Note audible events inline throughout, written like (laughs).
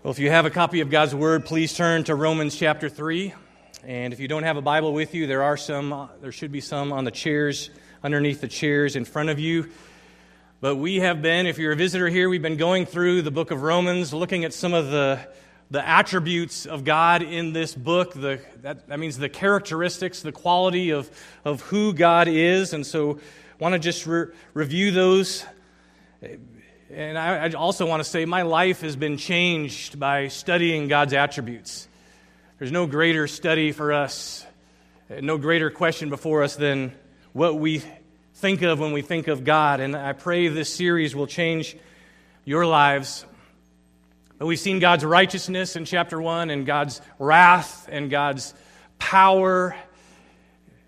Well, if you have a copy of God's Word, please turn to Romans chapter 3. And if you don't have a Bible with you, there are some, uh, there should be some on the chairs, underneath the chairs in front of you. But we have been, if you're a visitor here, we've been going through the book of Romans, looking at some of the, the attributes of God in this book. The, that, that means the characteristics, the quality of, of who God is. And so I want to just re- review those and I, I also want to say my life has been changed by studying God's attributes. There's no greater study for us, no greater question before us than what we think of when we think of God. And I pray this series will change your lives. But we've seen God's righteousness in chapter 1 and God's wrath and God's power.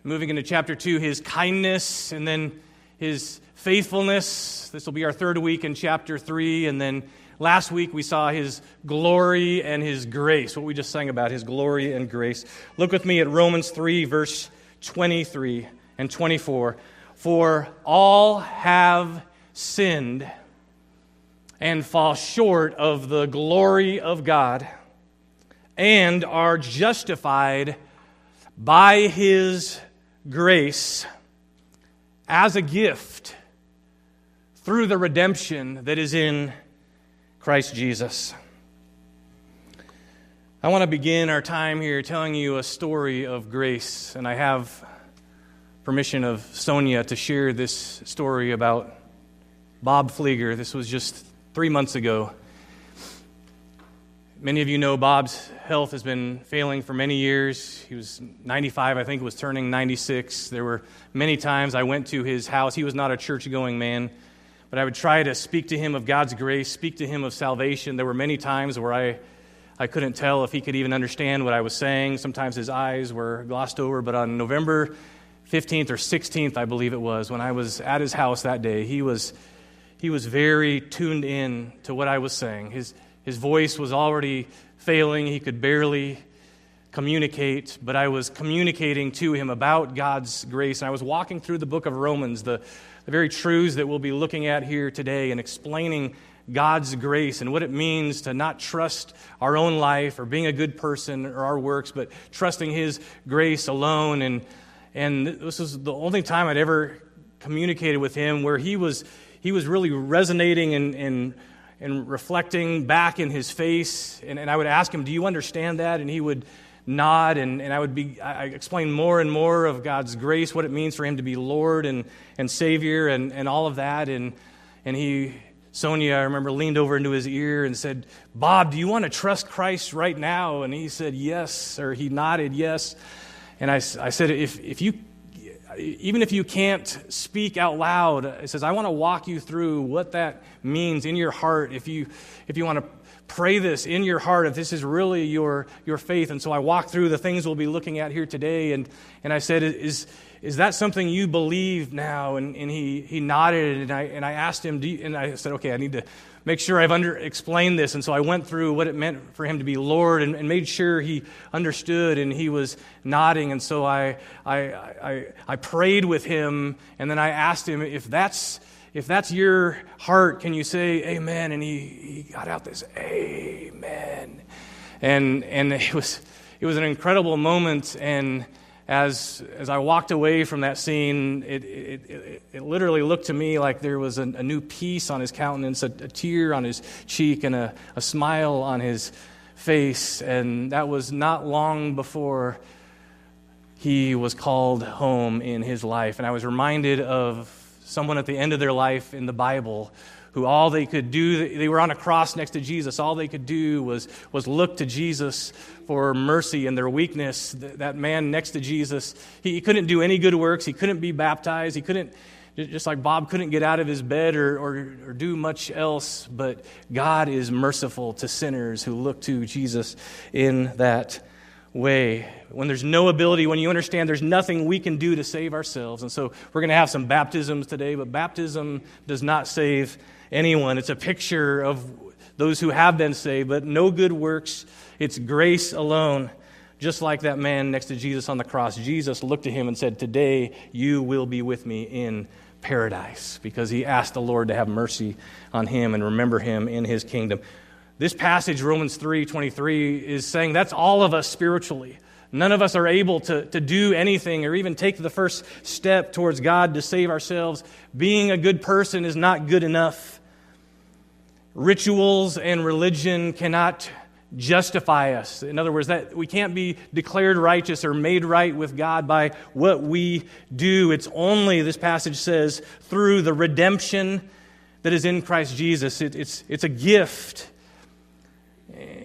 Moving into chapter 2, his kindness and then his faithfulness. This will be our third week in chapter 3. And then last week we saw his glory and his grace, what we just sang about, his glory and grace. Look with me at Romans 3, verse 23 and 24. For all have sinned and fall short of the glory of God and are justified by his grace as a gift through the redemption that is in Christ Jesus. I want to begin our time here telling you a story of grace, and I have permission of Sonia to share this story about Bob Flieger. This was just three months ago. Many of you know Bob's health has been failing for many years. He was 95, I think, was turning 96. There were many times I went to his house. He was not a church going man but I would try to speak to him of God's grace, speak to him of salvation. There were many times where I, I couldn't tell if he could even understand what I was saying. Sometimes his eyes were glossed over, but on November 15th or 16th, I believe it was, when I was at his house that day, he was, he was very tuned in to what I was saying. His, his voice was already failing, he could barely communicate, but I was communicating to him about God's grace. And I was walking through the book of Romans, the the very truths that we'll be looking at here today and explaining God's grace and what it means to not trust our own life or being a good person or our works, but trusting His grace alone. And, and this was the only time I'd ever communicated with Him where He was, he was really resonating and, and, and reflecting back in His face. And, and I would ask Him, Do you understand that? And He would nod and, and I would be I explain more and more of God's grace, what it means for him to be Lord and, and Savior and, and all of that. And and he Sonia, I remember, leaned over into his ear and said, Bob, do you want to trust Christ right now? And he said, Yes, or he nodded, Yes. And I, I said, if, if you, even if you can't speak out loud, it says, I want to walk you through what that means in your heart if you, if you want to pray this in your heart if this is really your, your faith. And so I walked through the things we'll be looking at here today, and, and I said, Is, is that something you believe now? And, and he, he nodded, and I, and I asked him, and I said, Okay, I need to make sure I've under, explained this. And so I went through what it meant for him to be Lord and, and made sure he understood, and he was nodding. And so I, I, I, I prayed with him, and then I asked him if that's if that's your heart, can you say amen? And he, he got out this amen. And, and it, was, it was an incredible moment. And as, as I walked away from that scene, it, it, it, it literally looked to me like there was a, a new peace on his countenance, a, a tear on his cheek, and a, a smile on his face. And that was not long before he was called home in his life. And I was reminded of someone at the end of their life in the Bible who all they could do, they were on a cross next to Jesus. All they could do was, was look to Jesus for mercy in their weakness. That man next to Jesus, he, couldn't do any good works. He couldn't be baptized. He couldn't, just like Bob couldn't get out of his bed or, or, or do much else. But God is merciful to sinners who look to Jesus in that way. When there's no ability, when you understand there's nothing we can do to save ourselves. And so we're going to have some baptisms today, but baptism does not save anyone. It's a picture of those who have been saved, but no good works. It's grace alone. Just like that man next to Jesus on the cross, Jesus looked at him and said, Today you will be with me in paradise, because he asked the Lord to have mercy on him and remember him in his kingdom. This passage, Romans 3 23, is saying that's all of us spiritually. None of us are able to, to do anything or even take the first step towards God to save ourselves. Being a good person is not good enough. Rituals and religion cannot justify us. In other words, that we can't be declared righteous or made right with God by what we do. It's only, this passage says, through the redemption that is in Christ Jesus. It, it's, it's a gift.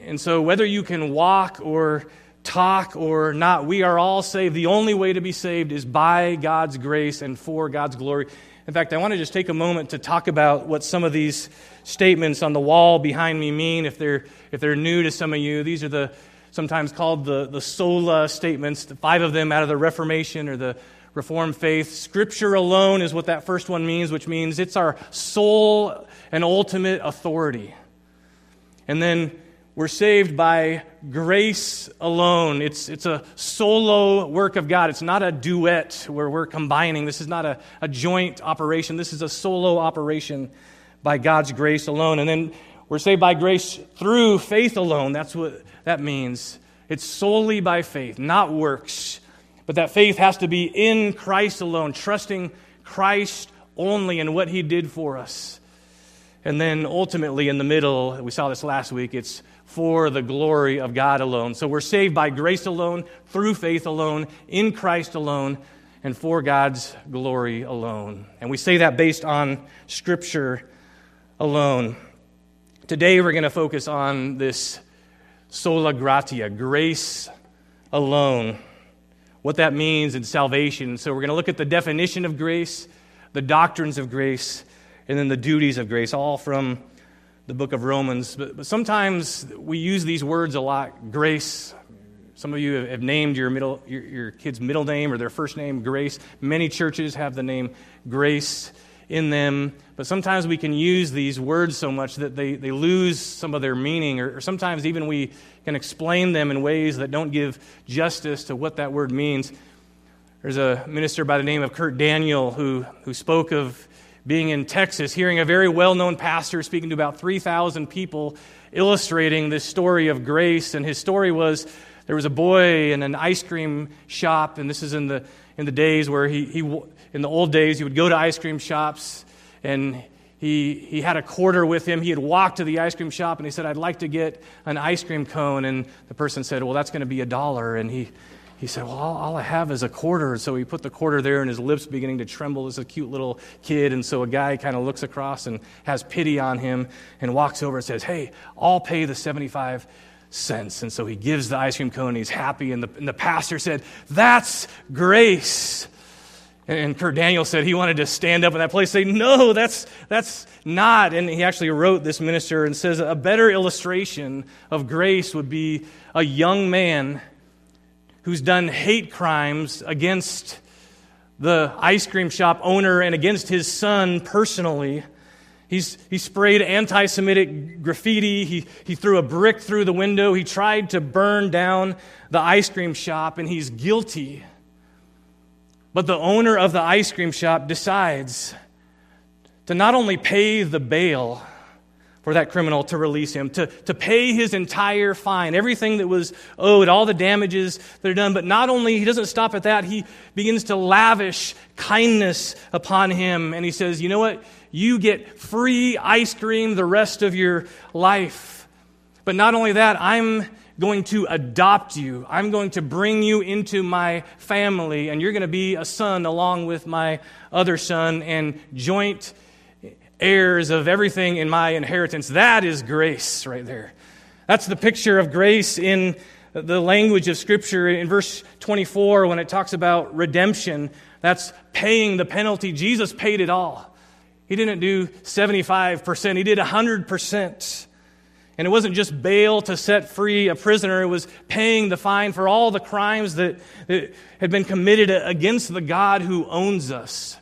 And so, whether you can walk or talk or not, we are all saved. The only way to be saved is by God's grace and for God's glory. In fact, I want to just take a moment to talk about what some of these statements on the wall behind me mean. If they're, if they're new to some of you, these are the sometimes called the, the sola statements, five of them out of the Reformation or the Reformed faith. Scripture alone is what that first one means, which means it's our sole and ultimate authority. And then we're saved by grace alone. It's, it's a solo work of God. It's not a duet where we're combining. This is not a, a joint operation. This is a solo operation by God's grace alone. And then we're saved by grace through faith alone. That's what that means. It's solely by faith, not works. But that faith has to be in Christ alone, trusting Christ only and what he did for us. And then ultimately, in the middle, we saw this last week, it's for the glory of God alone. So we're saved by grace alone, through faith alone, in Christ alone, and for God's glory alone. And we say that based on Scripture alone. Today we're going to focus on this sola gratia, grace alone, what that means in salvation. So we're going to look at the definition of grace, the doctrines of grace, and then the duties of grace, all from the book of Romans. But, but sometimes we use these words a lot grace. Some of you have named your, middle, your, your kid's middle name or their first name Grace. Many churches have the name Grace in them. But sometimes we can use these words so much that they, they lose some of their meaning, or, or, sometimes even we can explain them in ways that don't give justice to what that word means. There's a minister by the name of Curt Daniel who, who spoke of being in Texas, hearing a very well known pastor speaking to about 3,000 people, illustrating this story of grace. And his story was there was a boy in an ice cream shop, and this is in the, in the days where he, he, in the old days, he would go to ice cream shops and he, he had a quarter with him. He had walked to the ice cream shop and he said, I'd like to get an ice cream cone. And the person said, Well, that's going to be a dollar. And he, he said, Well, all, all, I have is a quarter. So he put the quarter there, and his lips beginning to tremble as a cute little kid. And so a guy kind of looks across and has pity on him and walks over and says, Hey, I'll pay the 75 cents. And so he gives the ice cream cone, and he's happy. And the, and the pastor said, That's grace. And, and Curt Daniel said he wanted to stand up in that place say, No, that's, that's not. And he actually wrote this minister and says, A better illustration of grace would be a young man who's done hate crimes against the ice cream shop owner and against his son personally. He's, he sprayed anti Semitic graffiti. He, he threw a brick through the window. He tried to burn down the ice cream shop, and he's guilty. But the owner of the ice cream shop decides to not only pay the bail, for that criminal to release him, to, to pay his entire fine, everything that was owed, all the damages that are done. But not only, he doesn't stop at that, he begins to lavish kindness upon him. And he says, You know what? You get free ice cream the rest of your life. But not only that, I'm going to adopt you. I'm going to bring you into my family, and you're going to be a son along with my other son and joint heirs of everything in my inheritance. That is grace right there. That's the picture of grace in the language of Scripture. In verse 24, when it talks about redemption, that's paying the penalty. Jesus paid it all. He didn't do 75%, he did 100%. And it wasn't just bail to set free a prisoner, it was paying the fine for all the crimes that, that had been committed against the God who owns us.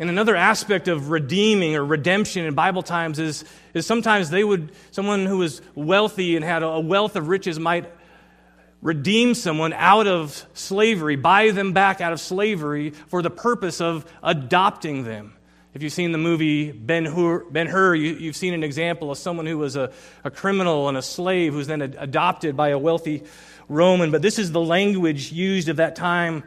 And another aspect of redeeming or redemption in Bible times is, is sometimes they would, someone who was wealthy and had a wealth of riches might redeem someone out of slavery, buy them back out of slavery for the purpose of adopting them. If you've seen the movie Ben Hur, you, have seen an example of someone who was a, a criminal and a slave who's then adopted by a wealthy Roman. But this is the language used of that time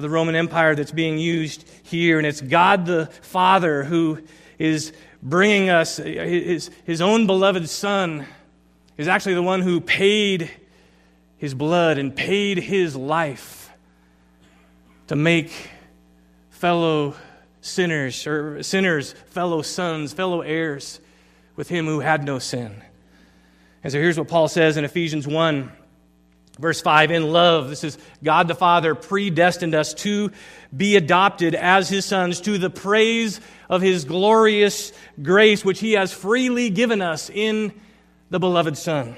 of the Roman Empire that's being used here. And it's God the Father who is bringing us, his, his own beloved Son is actually the one who paid his blood and paid his life to make fellow sinners, or sinners, fellow sons, fellow heirs with him who had no sin. And so here's what Paul says in Ephesians 1, verse 5 In love, this is God the Father predestined us to be adopted as his sons to the praise of his glorious grace, which he has freely given us in the beloved Son.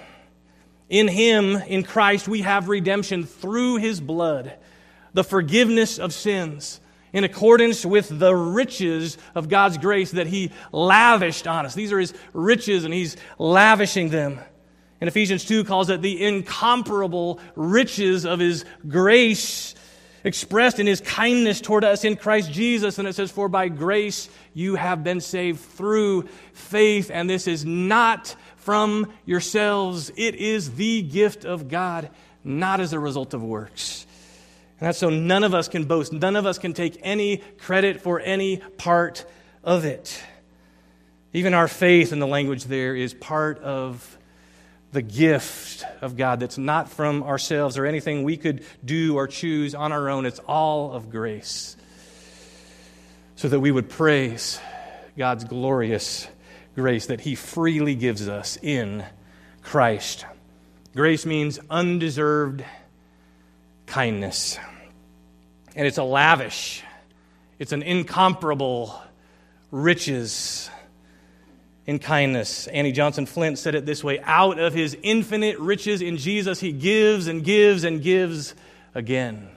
In him, in Christ, we have redemption through his blood, the forgiveness of sins in accordance with the riches of God's grace that He lavished on us. These are His riches, and He's lavishing them. And Ephesians 2 calls it the incomparable riches of His grace expressed in His kindness toward us in Christ Jesus. And it says, For by grace you have been saved through faith, and this is not from yourselves, it is the gift of God, not as a result of works and that's so none of us can boast. None of us can take any credit for any part of it. Even our faith in the language there is part of the gift of God that's not from ourselves or anything we could do or choose on our own. It's all of grace. So that we would praise God's glorious grace that He freely gives us in Christ. Grace means undeserved kindness. And it's a lavish, it's an incomparable riches in kindness. Annie Johnson Flint said it this way Out of his infinite riches in Jesus, he gives and gives and gives again.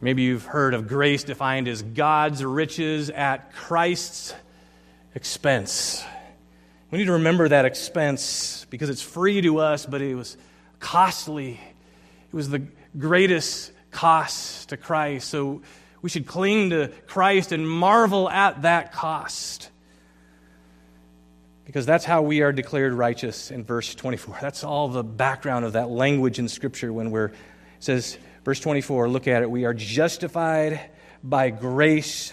Maybe you've heard of grace defined as God's riches at Christ's expense. We need to remember that expense because it's free to us, but it was costly. It was the greatest cost to Christ. So we should cling to Christ and marvel at that cost. Because that's how we are declared righteous in verse 24. That's all the background of that language in Scripture when we're, it says, verse 24, look at it. We are justified by grace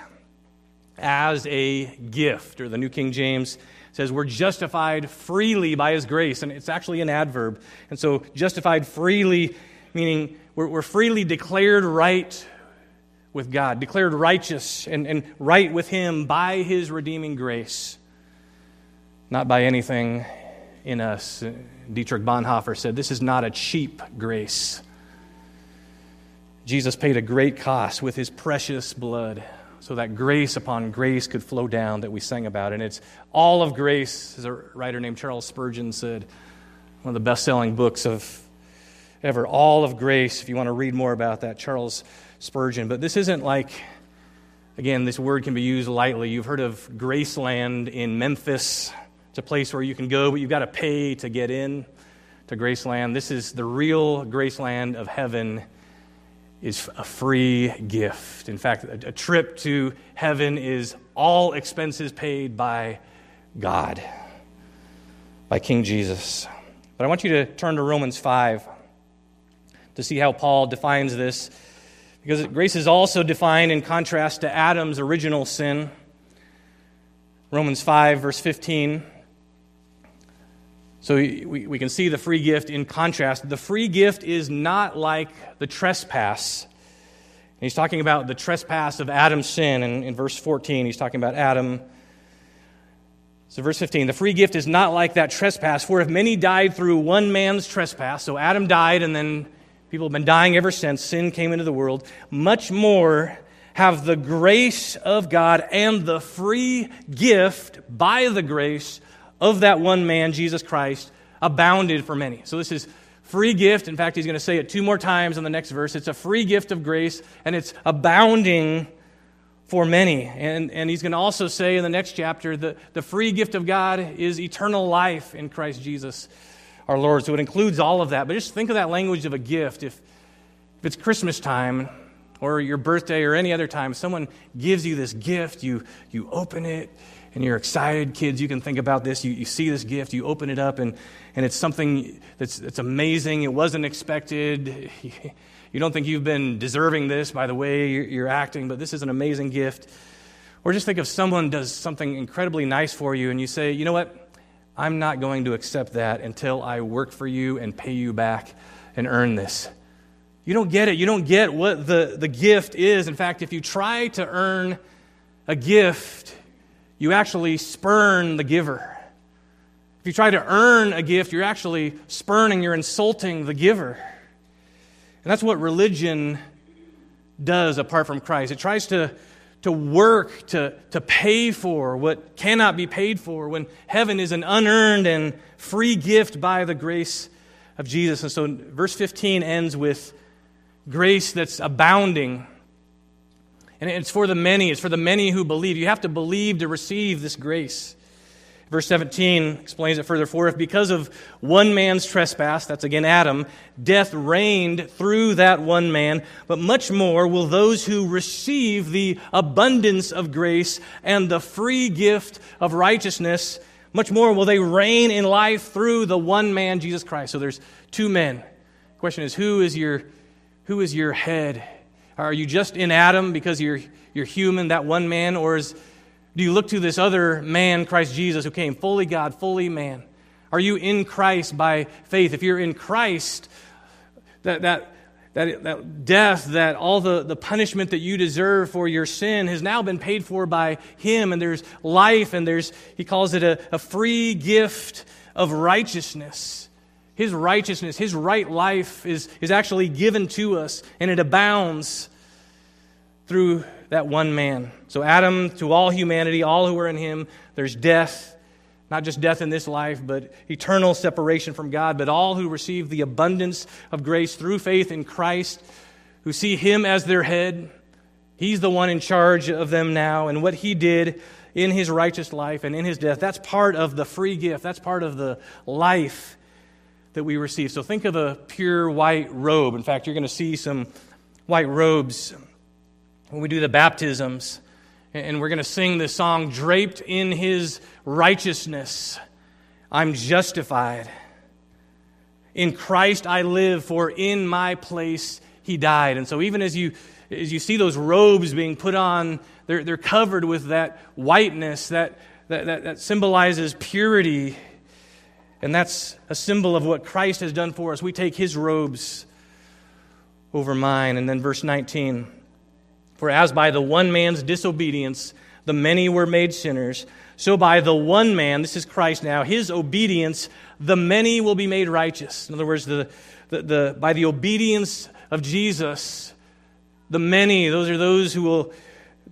as a gift. Or the New King James says, we're justified freely by his grace. And it's actually an adverb. And so, justified freely, meaning we're, we're freely declared right with God, declared righteous and, and right with Him by His redeeming grace, not by anything in us. Dietrich Bonhoeffer said, This is not a cheap grace. Jesus paid a great cost with his precious blood so that grace upon grace could flow down that we sang about. And it's all of grace, as a writer named Charles Spurgeon said, one of the best selling books of ever. All of grace, if you want to read more about that, Charles Spurgeon. But this isn't like, again, this word can be used lightly. You've heard of Graceland in Memphis. It's a place where you can go, but you've got to pay to get in to Graceland. This is the real Graceland of heaven is a free gift. In fact, a, a trip to heaven is all expenses paid by God, by King Jesus. But I want you to turn to Romans 5 to see how Paul defines this. Because grace is also defined in contrast to Adam's original sin. Romans 5, verse 15. So we, we can see the free gift in contrast. The free gift is not like the trespass. he's talking about the trespass of Adam's sin. And in verse 14, he's talking about Adam. So, verse 15, the free gift is not like that trespass, for if many died through one man's trespass, so Adam died and then People have been dying ever since sin came into the world. Much more have the grace of God and the free gift by the grace of that one man, Jesus Christ, abounded for many. So this is free gift. In fact, he's going to say it two more times in the next verse. It's a free gift of grace, and it's abounding for many. And, and he's going to also say in the next chapter that the free gift of God is eternal life in Christ Jesus our Lord. So it includes all of that. But just think of that language of a gift. If, if it's Christmas time or your birthday or any other time, someone gives you this gift, you, you open it, and you're excited. Kids, you can think about this. You, you see this gift, you open it up, and, and it's something that's, that's amazing. It wasn't expected. (laughs) You don't think you've been deserving this by the way you're, acting, but this is an amazing gift. Or just think if someone does something incredibly nice for you, and you say, you know what? I'm not going to accept that until I work for you and pay you back and earn this. You don't get it. You don't get what the, the gift is. In fact, if you try to earn a gift, you actually spurn the giver. If you try to earn a gift, you're actually spurning, you're insulting the giver. And that's what religion does apart from Christ. It tries to, to work to, to pay for what cannot be paid for when heaven is an unearned and free gift by the grace of Jesus. And so verse 15 ends with grace that's abounding. And it's for the many, it's for the many who believe. You have to believe to receive this grace. Verse 17 explains it further. For if because of one man's trespass, that's again Adam, death reigned through that one man, but much more will those who receive the abundance of grace and the free gift of righteousness, much more will they reign in life through the one man, Jesus Christ. So there's two men. The question is, who is your who is your head? Are you just in Adam because you're, you're human, that one man? Or is, do you look to this other man, Christ Jesus, who came fully God, fully man? Are you in Christ by faith? If you're in Christ, that, that, that, that death, that all the, the punishment that you deserve for your sin has now been paid for by Him, and there's life, and there's, He calls it a, a free gift of righteousness. His righteousness, His right life is, is actually given to us, and it abounds through that one man. So, Adam, to all humanity, all who are in Him, there's death, not just death in this life, but eternal separation from God. But all who receive the abundance of grace through faith in Christ, who see Him as their head, He's the one in charge of them now, and what He did in His righteous life and in His death, that's part of the free gift, that's part of the life that we receive. So think of a pure white robe. In fact, you're going to see some white robes when we do the baptisms. And we're going to sing this song, Draped in His Righteousness, I'm Justified. In Christ I live, for in my place He died. And so even as you, as you see those robes being put on, they're, they're covered with that whiteness that, that, that, that symbolizes purity and that's a symbol of what Christ has done for us. We take his robes over mine. And then verse 19 For as by the one man's disobedience the many were made sinners, so by the one man, this is Christ now, his obedience, the many will be made righteous. In other words, the, the, the, by the obedience of Jesus, the many, those are those who will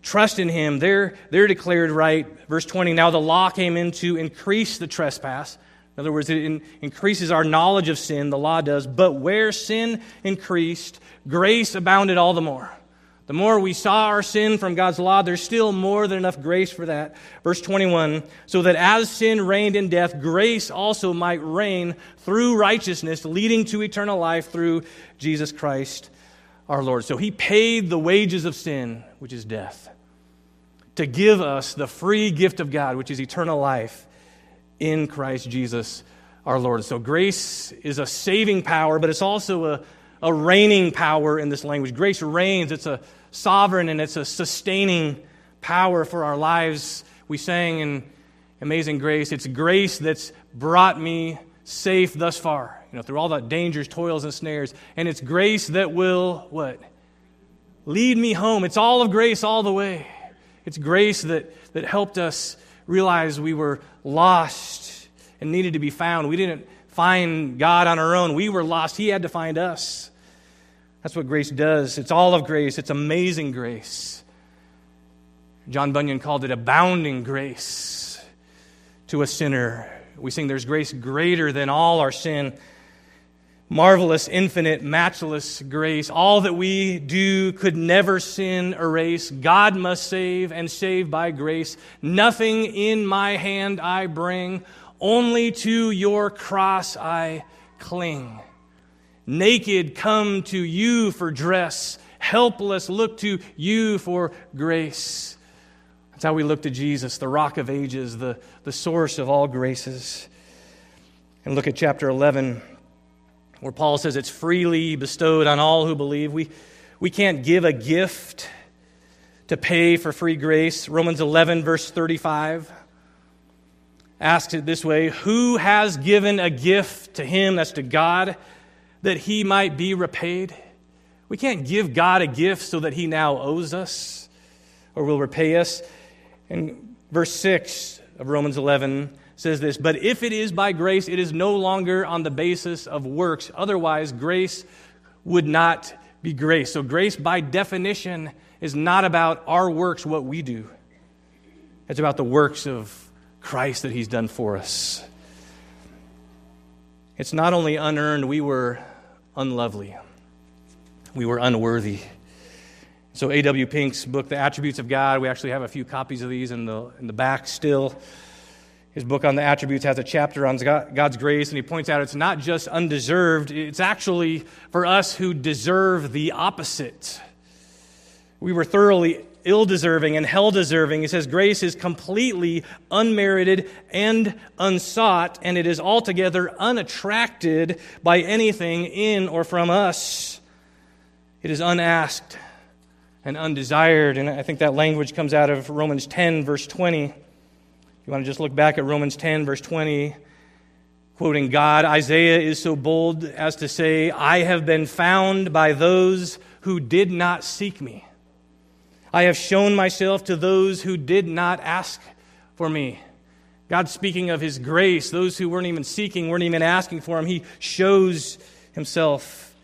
trust in him, they're, they're declared right. Verse 20 Now the law came in to increase the trespass. In other words, it in, increases our knowledge of sin, the law does. But where sin increased, grace abounded all the more. The more we saw our sin from God's law, there's still more than enough grace for that. Verse 21 So that as sin reigned in death, grace also might reign through righteousness, leading to eternal life through Jesus Christ our Lord. So he paid the wages of sin, which is death, to give us the free gift of God, which is eternal life in Christ Jesus our Lord. So grace is a saving power, but it's also a, a reigning power in this language. Grace reigns, it's a sovereign and it's a sustaining power for our lives. We sang in Amazing Grace, it's grace that's brought me safe thus far, you know, through all the dangers, toils, and snares. And it's grace that will, what? Lead me home. It's all of grace all the way. It's grace that, that helped us realize we were lost and needed to be found. We didn't find God on our own. We were lost. He had to find us. That's what grace does. It's all of grace, it's amazing grace. John Bunyan called it abounding grace to a sinner. We sing, There's grace greater than all our sin marvelous, infinite, matchless grace. All that we do could never sin erase. God must save and save by grace. Nothing in my hand I bring, only to your cross I cling. Naked come to you for dress, helpless, look to you for grace. That's how we look to Jesus, the rock of ages, the, the source of all graces. And look at chapter 11, where Paul says it's freely bestowed on all who believe. We, we can't give a gift to pay for free grace. Romans 11, verse 35 asks it this way Who has given a gift to him, that's to God, that he might be repaid? We can't give God a gift so that he now owes us or will repay us. And verse 6 of Romans 11 says this But if it is by grace, it is no longer on the basis of works. Otherwise, grace would not be grace. So, grace by definition is not about our works, what we do, it's about the works of Christ that He's done for us. It's not only unearned, we were unlovely, we were unworthy. So, A.W. Pink's book, The Attributes of God, we actually have a few copies of these in the, in the back still. His book on the attributes has a chapter on God's grace, and he points out it's not just undeserved, it's actually for us who deserve the opposite. We were thoroughly ill deserving and hell deserving. He says grace is completely unmerited and unsought, and it is altogether unattracted by anything in or from us. It is unasked and undesired. And I think that language comes out of Romans 10, verse 20. You want to just look back at Romans 10, verse 20, quoting God Isaiah is so bold as to say, I have been found by those who did not seek me. I have shown myself to those who did not ask for me. God speaking of his grace, those who weren't even seeking, weren't even asking for him, he shows himself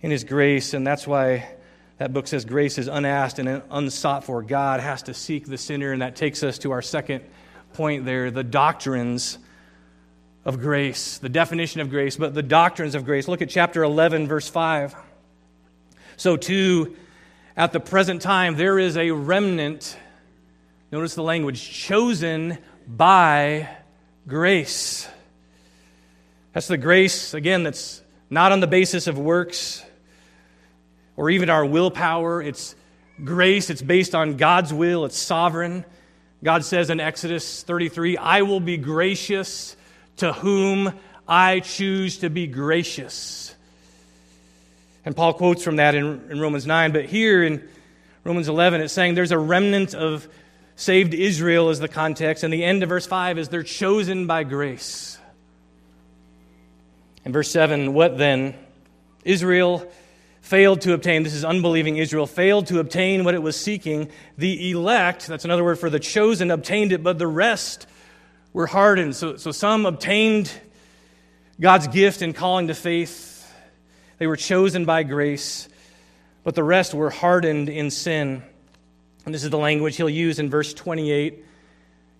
in his grace. And that's why that book says grace is unasked and unsought for. God has to seek the sinner. And that takes us to our second point there the doctrines of grace, the definition of grace, but the doctrines of grace. Look at chapter 11, verse 5. So, too, at the present time, there is a remnant, notice the language, chosen by grace. That's the grace, again, that's not on the basis of works or even our willpower. It's grace, it's based on God's will, it's sovereign. God says in Exodus 33, I will be gracious to whom I choose to be gracious. And Paul quotes from that in, in Romans 9. But here in Romans 11, it's saying there's a remnant of saved Israel, is the context. And the end of verse 5 is they're chosen by grace. In verse 7, what then? Israel failed to obtain, this is unbelieving Israel, failed to obtain what it was seeking. The elect, that's another word for the chosen, obtained it, but the rest were hardened. So, so some obtained God's gift and calling to faith they were chosen by grace, but the rest were hardened in sin. And this is the language he'll use in verse 28.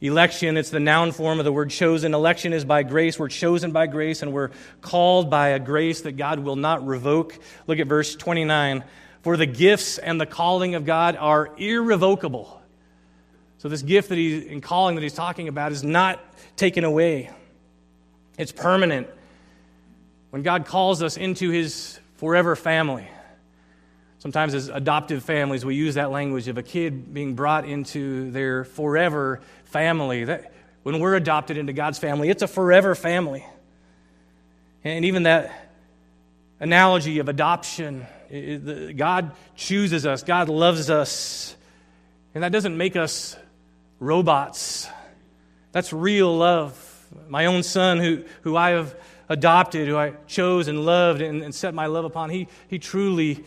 Election, it's the noun form of the word chosen. Election is by grace. We're chosen by grace and we're called by a grace that God will not revoke. Look at verse 29. For the gifts and the calling of God are irrevocable. So, this gift that he's in calling that he's talking about is not taken away, it's permanent when God calls us into his forever family. Sometimes, as adoptive families, we use that language of a kid being brought into their forever family. That, when we're adopted into God's family, it's a forever family. And even that analogy of adoption, God chooses us, God loves us. And that doesn't make us robots. That's real love. My own son, who, who I have adopted, who I chose and loved and, and set my love upon, he, he truly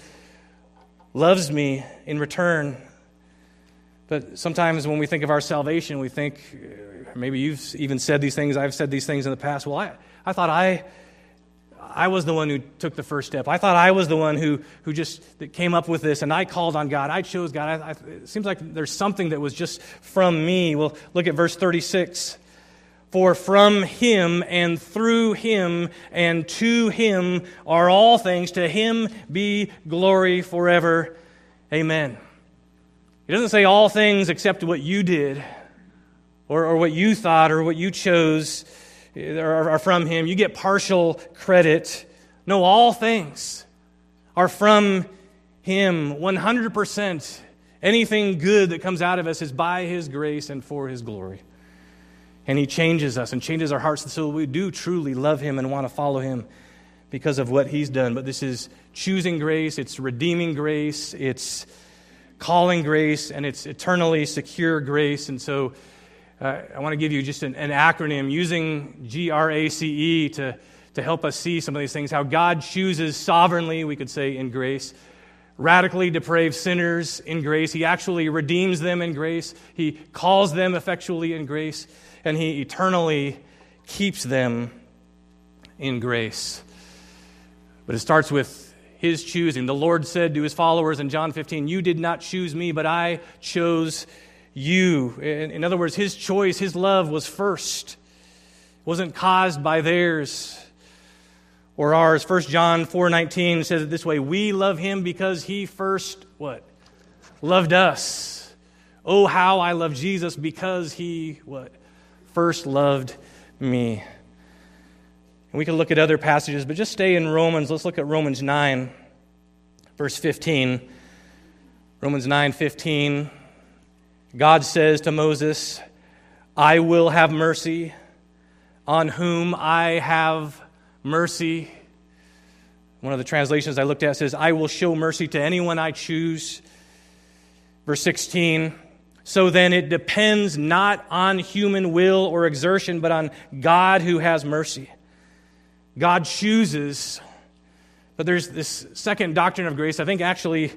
loves me in return. But sometimes when we think of our salvation, we think, uh, maybe you've even said these things, I've said these things in the past. Well, I, I thought I, I was the one who took the first step. I thought I was the one who, who just came up with this, and I called on God. I chose God. I, I, it seems like there's something that was just from me. Well, look at verse 36. For from him and through him and to him are all things. To him be glory forever. Amen. He doesn't say all things except what you did or, or what you thought or what you chose eh, are, are from him. You get partial credit. No, all things are from Him 100%. Anything good that comes out of us is by His grace and for His glory. And He changes us and changes our hearts so we do truly love Him and want to follow Him because of what He's done. But this is choosing grace, it's redeeming grace, it's calling grace, and it's eternally secure grace. And so uh, I want to give you just an, an acronym using G R A C E to, to help us see some of these things. How God chooses sovereignly, we could say, in grace radically depraved sinners in grace. He actually redeems them in grace. He calls them effectually in grace. And He eternally keeps them in grace. But it starts with His choosing. The Lord said to His followers in John 15, You did not choose me, but I chose you. In, other words, His choice, His love was first, it wasn't caused by theirs or ours. 1 John 4:19 says it this way, "We love him because he first what? Loved us." Oh, how I love Jesus because he what? First loved me. And we can look at other passages, but just stay in Romans. Let's look at Romans 9 verse 15. Romans 9:15 God says to Moses, "I will have mercy on whom I have mercy. One of the translations I looked at says, I will show mercy to anyone I choose. Verse 16, so then it depends not on human will or exertion, but on God who has mercy. God chooses. But there's this second doctrine of grace, I think actually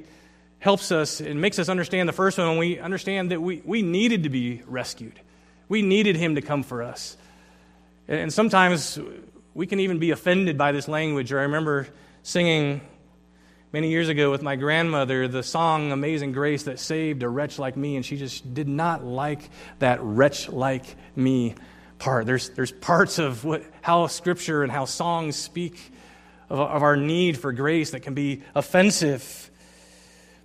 helps us and makes us understand the first one when we understand that we, we needed to be rescued. We needed him to come for us. And sometimes we can even be offended by this language. Or I remember singing many years ago with my grandmother the song Amazing Grace that saved a wretch like me, and she just did not like that wretch like me part. There's, there's parts of what, how Scripture and how songs speak of, of our need for grace that can be offensive.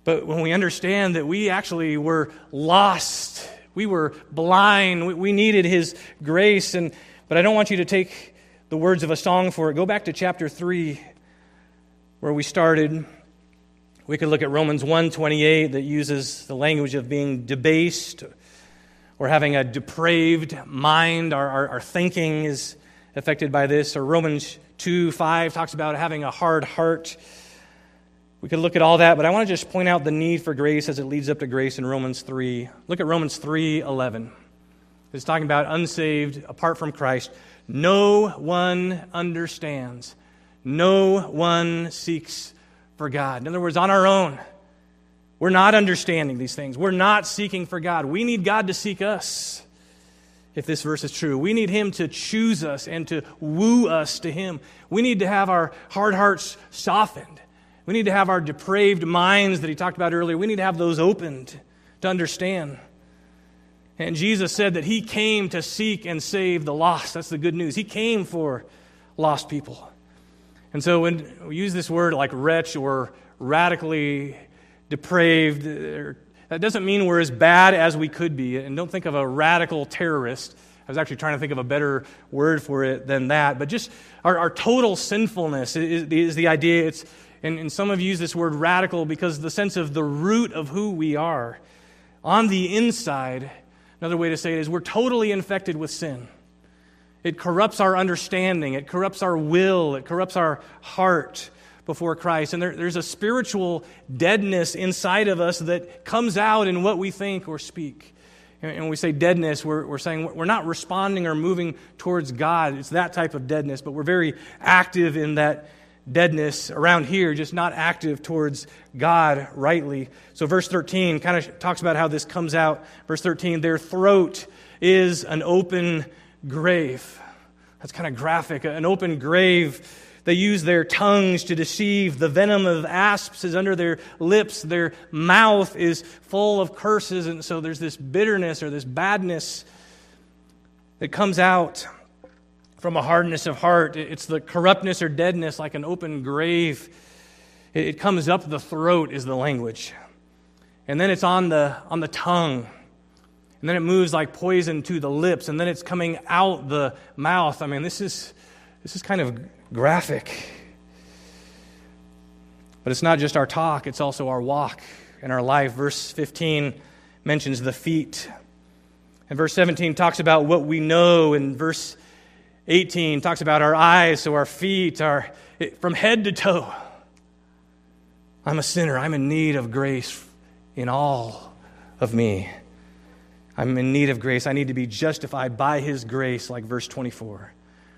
But when we understand that we actually were lost, we were blind, we, we needed His grace, and but I don't want you to take the words of a song for it. Go back to chapter 3 where we started. We could look at Romans 1:28 that uses the language of being debased or having a depraved mind. Our, our, our thinking is affected by this. Or Romans 2 5 talks about having a hard heart. We could look at all that, but I want to just point out the need for grace as it leads up to grace in Romans 3. Look at Romans 3:11. It's talking about unsaved apart from Christ. No one understands. No one seeks for God. In other words, on our own, we're not understanding these things. We're not seeking for God. We need God to seek us, if this verse is true. We need Him to choose us and to woo us to Him. We need to have our hard hearts softened. We need to have our depraved minds that He talked about earlier, we need to have those opened to understand. And Jesus said that he came to seek and save the lost. That's the good news. He came for lost people. And so when we use this word like wretch or radically depraved, that doesn't mean we're as bad as we could be. And don't think of a radical terrorist. I was actually trying to think of a better word for it than that. But just our, our total sinfulness is, is, the idea. It's, and, and some of you use this word radical because the sense of the root of who we are. On the inside, Another way to say it is we're totally infected with sin. It corrupts our understanding, it corrupts our will, it corrupts our heart before Christ. And there, there's a spiritual deadness inside of us that comes out in what we think or speak. And when we say deadness, we're, we're saying we're not responding or moving towards God. It's that type of deadness, but we're very active in that deadness around here, just not active towards God rightly. So, verse 13 kind of talks about how this comes out. Verse 13, their throat is an open grave. That's kind of graphic. An open grave. They use their tongues to deceive. The venom of asps is under their lips. Their mouth is full of curses. And so there's this bitterness or this badness that comes out from a hardness of heart. It's the corruptness or deadness like an open grave. It comes up the throat, is the language. And then it's on the, on the tongue. And then it moves like poison to the lips. And then it's coming out the mouth. I mean, this is, this is kind of graphic. But it's not just our talk, it's also our walk and our life. Verse 15 mentions the feet. And verse 17 talks about what we know. And verse 18 talks about our eyes, so our feet are from head to toe. I'm a sinner. I'm in need of grace in all of me. I'm in need of grace. I need to be justified by His grace, like verse 24.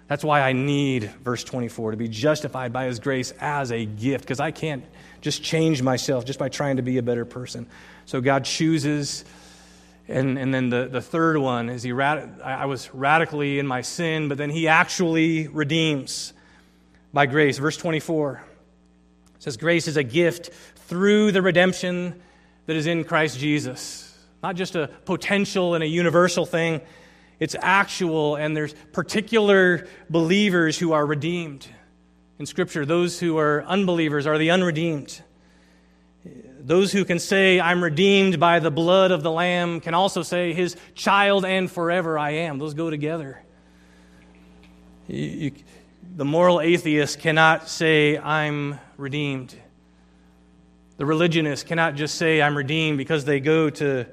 That's why I need, verse 24, to be justified by His grace as a gift, because I can't just change myself just by trying to be a better person. So God chooses. And, and then the, the third one is he rad- I was radically in my sin, but then he actually redeems by grace. Verse 24 says, Grace is a gift through the redemption that is in Christ Jesus. Not just a potential and a universal thing, it's actual, and there's particular believers who are redeemed. In Scripture, those who are unbelievers are the unredeemed. Those who can say, I'm redeemed by the blood of the Lamb, can also say, His child and forever I am. Those go together. You, you, the moral atheist cannot say, I'm redeemed. The religionist cannot just say, I'm redeemed because they go to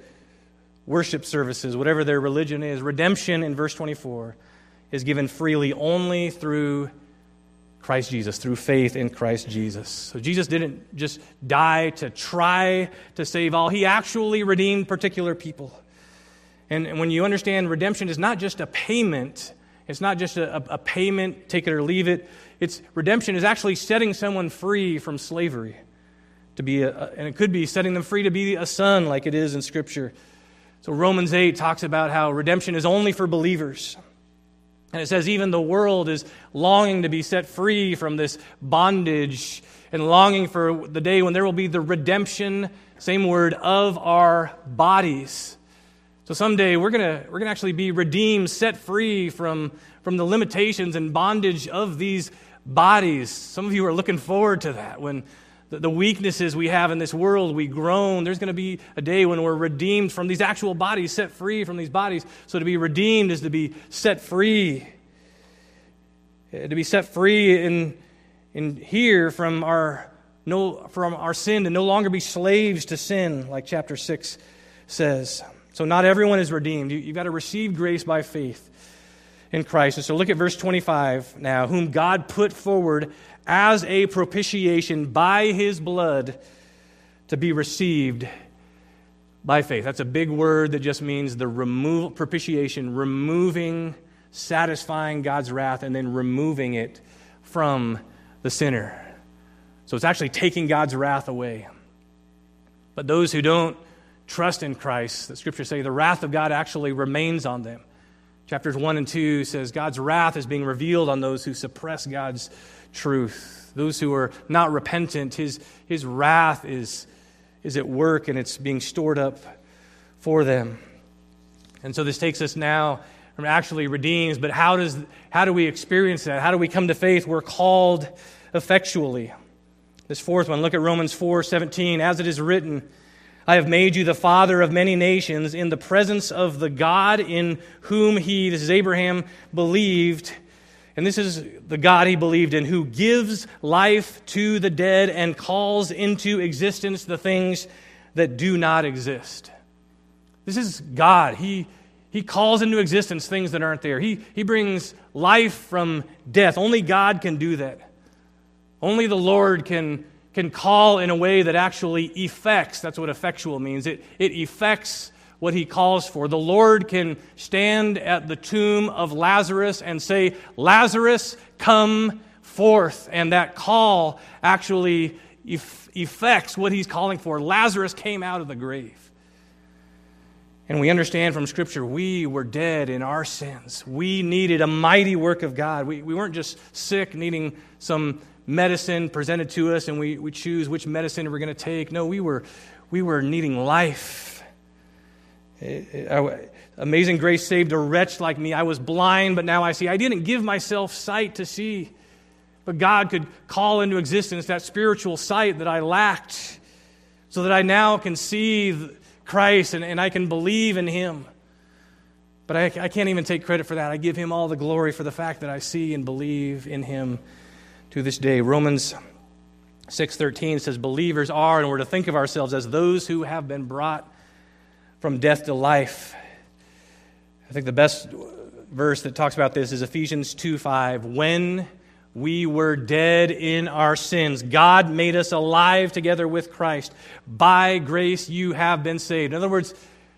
worship services, whatever their religion is. Redemption in verse 24 is given freely only through Christ Jesus, through faith in Christ Jesus. So Jesus didn't just die to try to save all, He actually redeemed particular people. And, when you understand redemption is not just a payment, it's not just a, a payment, take it or leave it. It's redemption is actually setting someone free from slavery. To be a, and it could be setting them free to be a son, like it is in Scripture. So Romans 8 talks about how redemption is only for believers. And it says, even the world is longing to be set free from this bondage and longing for the day when there will be the redemption, same word, of our bodies. So someday we're going we're gonna actually be redeemed, set free from, from the limitations and bondage of these bodies. Some of you are looking forward to that when the, weaknesses we have in this world, we groan. There's going to be a day when we're redeemed from these actual bodies, set free from these bodies. So to be redeemed is to be set free. Uh, to be set free in, in here from our, no, from our sin, to no longer be slaves to sin, like chapter 6 says. So not everyone is redeemed. You, you've got to receive grace by faith in Christ. And so look at verse 25 now, whom God put forward as a propitiation by his blood to be received by faith. That's a big word that just means the removal, propitiation, removing, satisfying God's wrath, and then removing it from the sinner. So it's actually taking God's wrath away. But those who don't trust in Christ, the scriptures say the wrath of God actually remains on them. Chapters 1 and 2 says God's wrath is being revealed on those who suppress God's truth. Those who are not repentant, his, his wrath is, is at work and it's being stored up for them. And so this takes us now from actually redeems, but how, does, how do we experience that? How do we come to faith? We're called effectually. This fourth one, look at Romans 4 17. As it is written, I have made you the father of many nations in the presence of the God in whom he, this is Abraham, believed. And this is the God he believed in, who gives life to the dead and calls into existence the things that do not exist. This is God. He, he calls into existence things that aren't there. He, he brings life from death. Only God can do that. Only the Lord can can call in a way that actually effects, that's what effectual means, it, it effects what he calls for. The Lord can stand at the tomb of Lazarus and say, Lazarus, come forth. And that call actually effects what he's calling for. Lazarus came out of the grave. And we understand from Scripture, we were dead in our sins. We needed a mighty work of God. We, we weren't just sick, needing some medicine presented to us and we, we choose which medicine we're going to take. No, we were, we were needing life. Amazing grace saved a wretch like me. I was blind, but now I see. I didn't give myself sight to see, but God could call into existence that spiritual sight that I lacked so that I now can see Christ and, and I can believe in Him. But I, I can't even take credit for that. I give Him all the glory for the fact that I see and believe in Him to this day. Romans 6:13 says believers are and we're to think of ourselves as those who have been brought from death to life. I think the best verse that talks about this is Ephesians 2:5. When we were dead in our sins, God made us alive together with Christ. By grace you have been saved. In other words,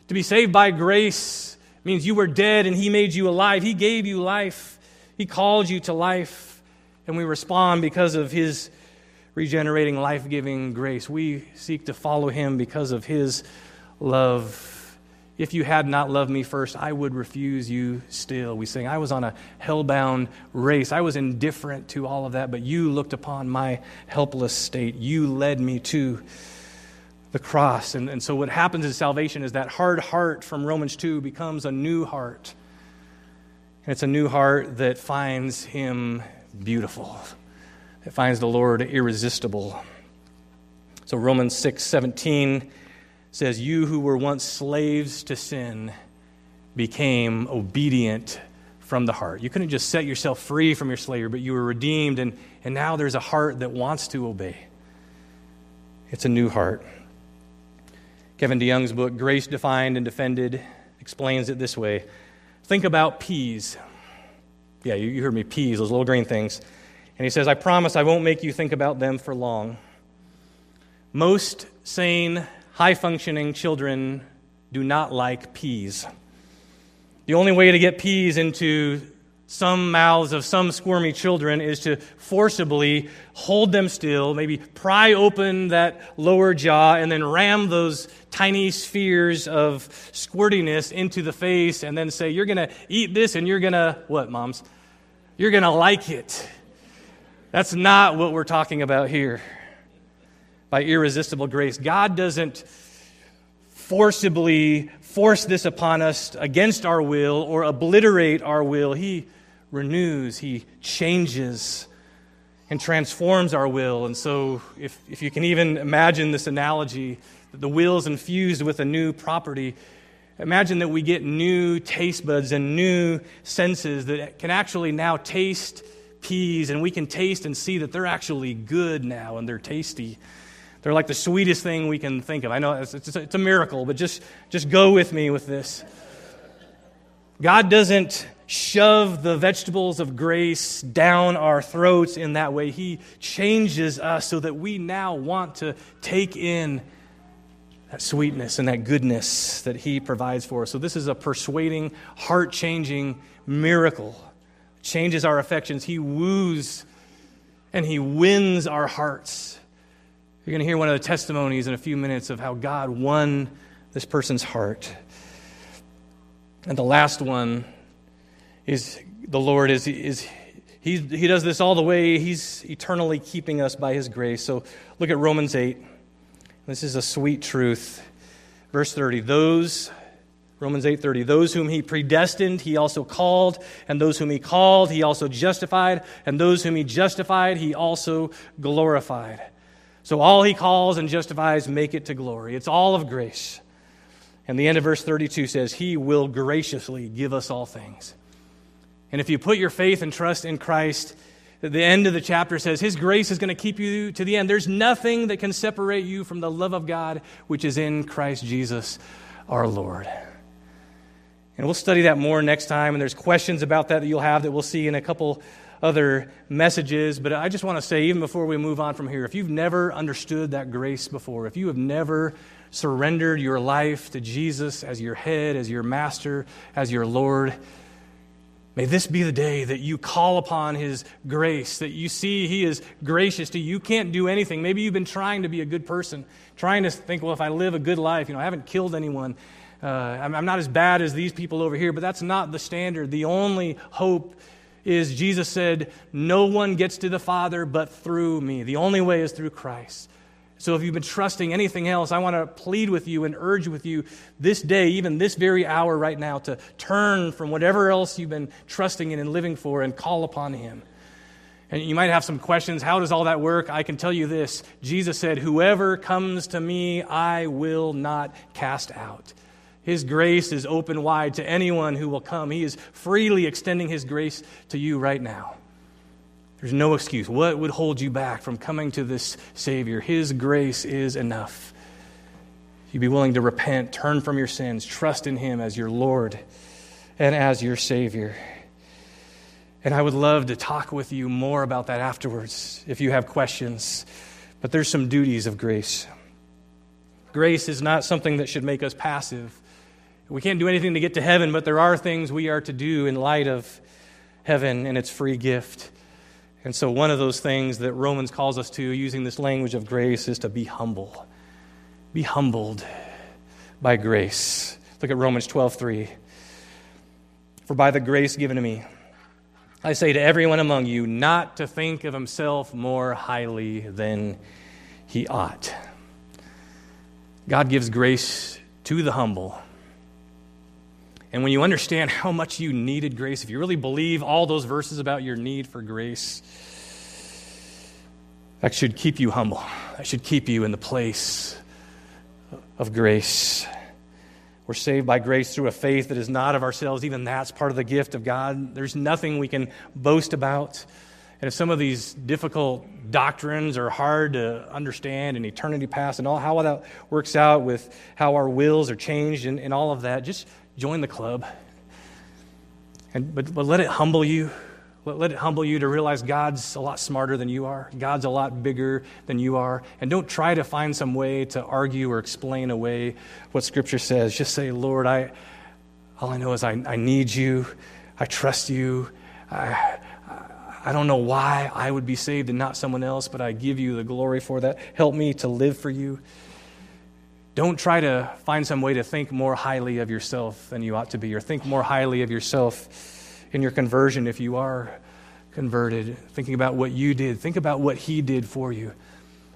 to be saved by grace means you were dead and he made you alive. He gave you life. He called you to life. And we respond because of his regenerating, life giving grace. We seek to follow him because of his love. If you had not loved me first, I would refuse you still. We sing, I was on a hellbound race. I was indifferent to all of that, but you looked upon my helpless state. You led me to the cross. And, and so, what happens in salvation is that hard heart from Romans 2 becomes a new heart. And it's a new heart that finds him beautiful that finds the Lord irresistible. So Romans 6 17 says, You who were once slaves to sin became obedient from the heart. You couldn't just set yourself free from your slavery, but you were redeemed, and, and now there's a heart that wants to obey. It's a new heart. Kevin DeYoung's book, Grace Defined and Defended, explains it this way Think about peas. Yeah, you heard me, peas, those little green things. And he says, I promise I won't make you think about them for long. Most sane, high functioning children do not like peas. The only way to get peas into some mouths of some squirmy children is to forcibly hold them still, maybe pry open that lower jaw, and then ram those tiny spheres of squirtiness into the face, and then say, You're going to eat this, and you're going to, what, moms? You're going to like it. That's not what we're talking about here by irresistible grace. God doesn't forcibly force this upon us against our will or obliterate our will. He renews, He changes and transforms our will. And so, if, if you can even imagine this analogy, that the will is infused with a new property, imagine that we get new taste buds and new senses that can actually now taste peas, and we can taste and see that they're actually good now and they're tasty. They're like the sweetest thing we can think of. I know it's, it's, it's a miracle, but just, just go with me with this. God doesn't shove the vegetables of grace down our throats in that way. He changes us so that we now want to take in that sweetness and that goodness that He provides for us. So, this is a persuading, heart changing miracle changes our affections. He woos and He wins our hearts. You're going to hear one of the testimonies in a few minutes of how God won this person's heart. And the last one is the Lord is, is he, he does this all the way. He's eternally keeping us by His grace. So look at Romans 8. This is a sweet truth. Verse 30 Those Romans 8:30 Those whom he predestined he also called and those whom he called he also justified and those whom he justified he also glorified. So all he calls and justifies make it to glory. It's all of grace. And the end of verse 32 says he will graciously give us all things. And if you put your faith and trust in Christ, the end of the chapter says his grace is going to keep you to the end. There's nothing that can separate you from the love of God which is in Christ Jesus our Lord. And we'll study that more next time. And there's questions about that that you'll have that we'll see in a couple other messages. But I just want to say, even before we move on from here, if you've never understood that grace before, if you have never surrendered your life to Jesus as your head, as your master, as your Lord, May this be the day that you call upon His grace, that you see He is gracious to you. You can't do anything. Maybe you've been trying to be a good person, trying to think, well, if I live a good life, you know, I haven't killed anyone, uh, I'm, I'm not as bad as these people over here, but that's not the standard. The only hope is Jesus said, No one gets to the Father but through me. The only way is through Christ. So if you've been trusting anything else, I want to plead with you and urge with you this day, even this very hour right now, to turn from whatever else you've been trusting in and living for and call upon Him. And you might have some questions. How does all that work? I can tell you this Jesus said, Whoever comes to me, I will not cast out. His grace is open wide to anyone who will come. He is freely extending His grace to you right now. There's no excuse. What would hold you back from coming to this Savior? His grace is enough. You'd be willing to repent, turn from your sins, trust in Him as your Lord and as your Savior. And I would love to talk with you more about that afterwards if you have questions. But there's some duties of grace. Grace is not something that should make us passive. We can't do anything to get to heaven, but there are things we are to do in light of heaven and its free gift. And so, one of those things that Romans calls us to, using this language of grace, is to be humble. Be humbled by grace. Look at Romans 12 3. For by the grace given to me, I say to everyone among you not to think of himself more highly than he ought. God gives grace to the humble. And when you understand how much you needed grace, if you really believe all those verses about your need for grace, that should keep you humble. That should keep you in the place of grace. We're saved by grace through a faith that is not of ourselves. Even that's part of the gift of God. There's nothing we can boast about. And if some of these difficult doctrines are hard to understand and eternity past and all how that works out with how our wills are changed and, and all of that, just join the club. And, but, but let it humble you. Let, let it humble you to realize God's a lot smarter than you are. God's a lot bigger than you are. And don't try to find some way to argue or explain away what Scripture says. Just say, Lord, I, all I know is I, I need you. I trust you. I, I don't know why I would be saved and not someone else, but I give you the glory for that. Help me to live for you. Don't try to find some way to think more highly of yourself than you ought to be, or think more highly of yourself in your conversion if you are converted. Thinking about what you did, think about what He did for you.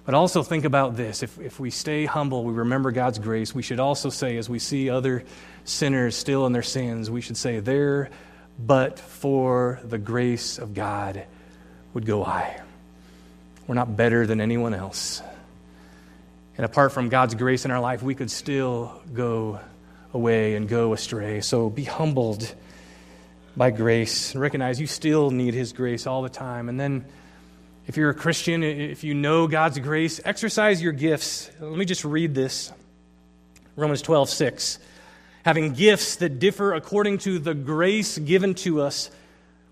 But also think about this. If, if we stay humble, we remember God's grace, we should also say, as we see other sinners still in their sins, we should say, There, but for the grace of God, would go I. We're not better than anyone else. And apart from God's grace in our life, we could still go away and go astray. So be humbled by grace and recognize you still need His grace all the time. And then, if you're a Christian, if you know God's grace, exercise your gifts. Let me just read this Romans 12, 6. Having gifts that differ according to the grace given to us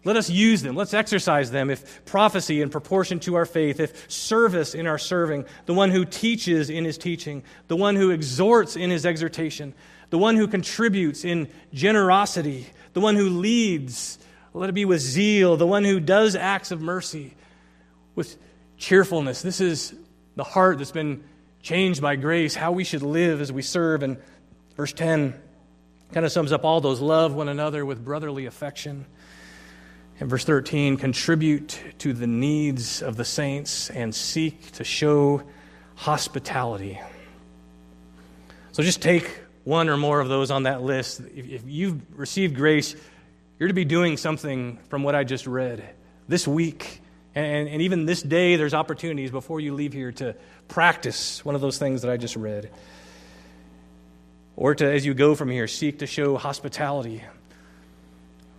let us use them. Let's exercise them. If prophecy in proportion to our faith, if service in our serving, the one who teaches in his teaching, the one who exhorts in his exhortation, the one who contributes in generosity, the one who leads, let it be with zeal, the one who does acts of mercy with cheerfulness. This is the heart that's been changed by grace, how we should live as we serve. And verse 10 kind of sums up all those love one another with brotherly affection. And verse 13, contribute to the needs of the saints and seek to show hospitality. So just take one or more of those on that list. If, you've received grace, you're to be doing something from what I just read this week. And, and even this day, there's opportunities before you leave here to practice one of those things that I just read. Or to, as you go from here, seek to show hospitality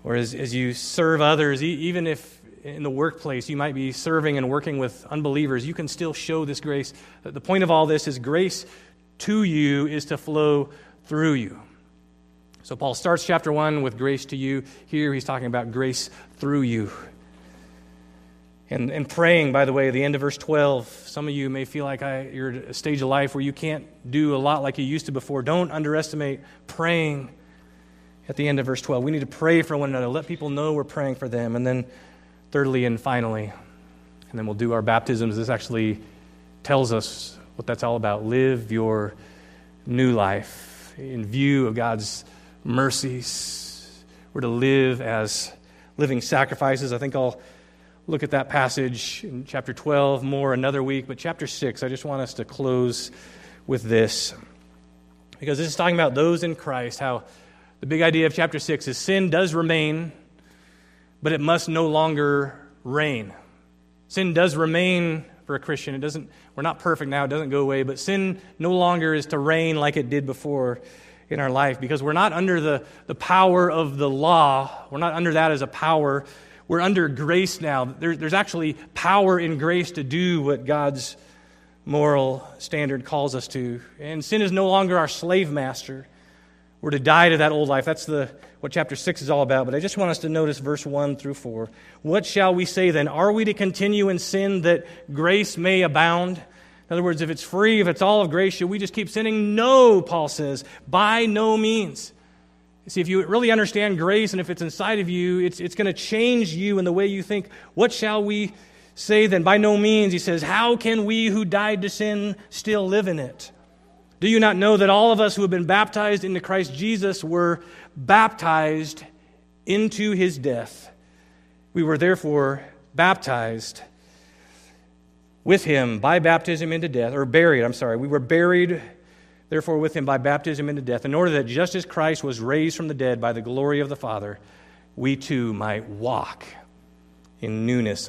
or as, as you serve others, even if in the workplace you might be serving and working with unbelievers, you can still show this grace. The point of all this is grace to you is to flow through you. So Paul starts chapter 1 with grace to you. Here he's talking about grace through you. And, and praying, by the way, the end of verse 12, some of you may feel like I, you're at a stage of life where you can't do a lot like you used to before. Don't underestimate praying at the end of verse 12. We need to pray for one another, let people know we're praying for them. And then, thirdly and finally, and then we'll do our baptisms. This actually tells us what that's all about. Live your new life in view of God's mercies. We're to live as living sacrifices. I think I'll look at that passage in chapter 12 more another week, but chapter 6, I just want us to close with this. Because this is talking about those in Christ, how the big idea of chapter 6 is sin does remain, but it must no longer reign. Sin does remain for a Christian. It doesn't, we're not perfect now, it doesn't go away, but sin no longer is to reign like it did before in our life because we're not under the, the power of the law. We're not under that as a power. we're under grace now. There, there's actually power in grace to do what God's moral standard calls us to. And sin is no longer our slave master. We're to die to that old life. That's the, what chapter 6 is all about. But I just want us to notice verse 1 through 4. What shall we say then? Are we to continue in sin that grace may abound? In other words, if it's free, if it's all of grace, should we just keep sinning? No, Paul says, by no means. See, if you really understand grace and if it's inside of you, it's, it's going to change you in the way you think. What shall we say then? By no means, he says, How can we who died to sin still live in it? Do you not know that all of us who have been baptized into Christ Jesus were baptized into his death? We were therefore baptized with him by baptism into death, or buried, I'm sorry. We were buried, therefore, with him by baptism into death, in order that just as Christ was raised from the dead by the glory of the Father, we too might walk in newness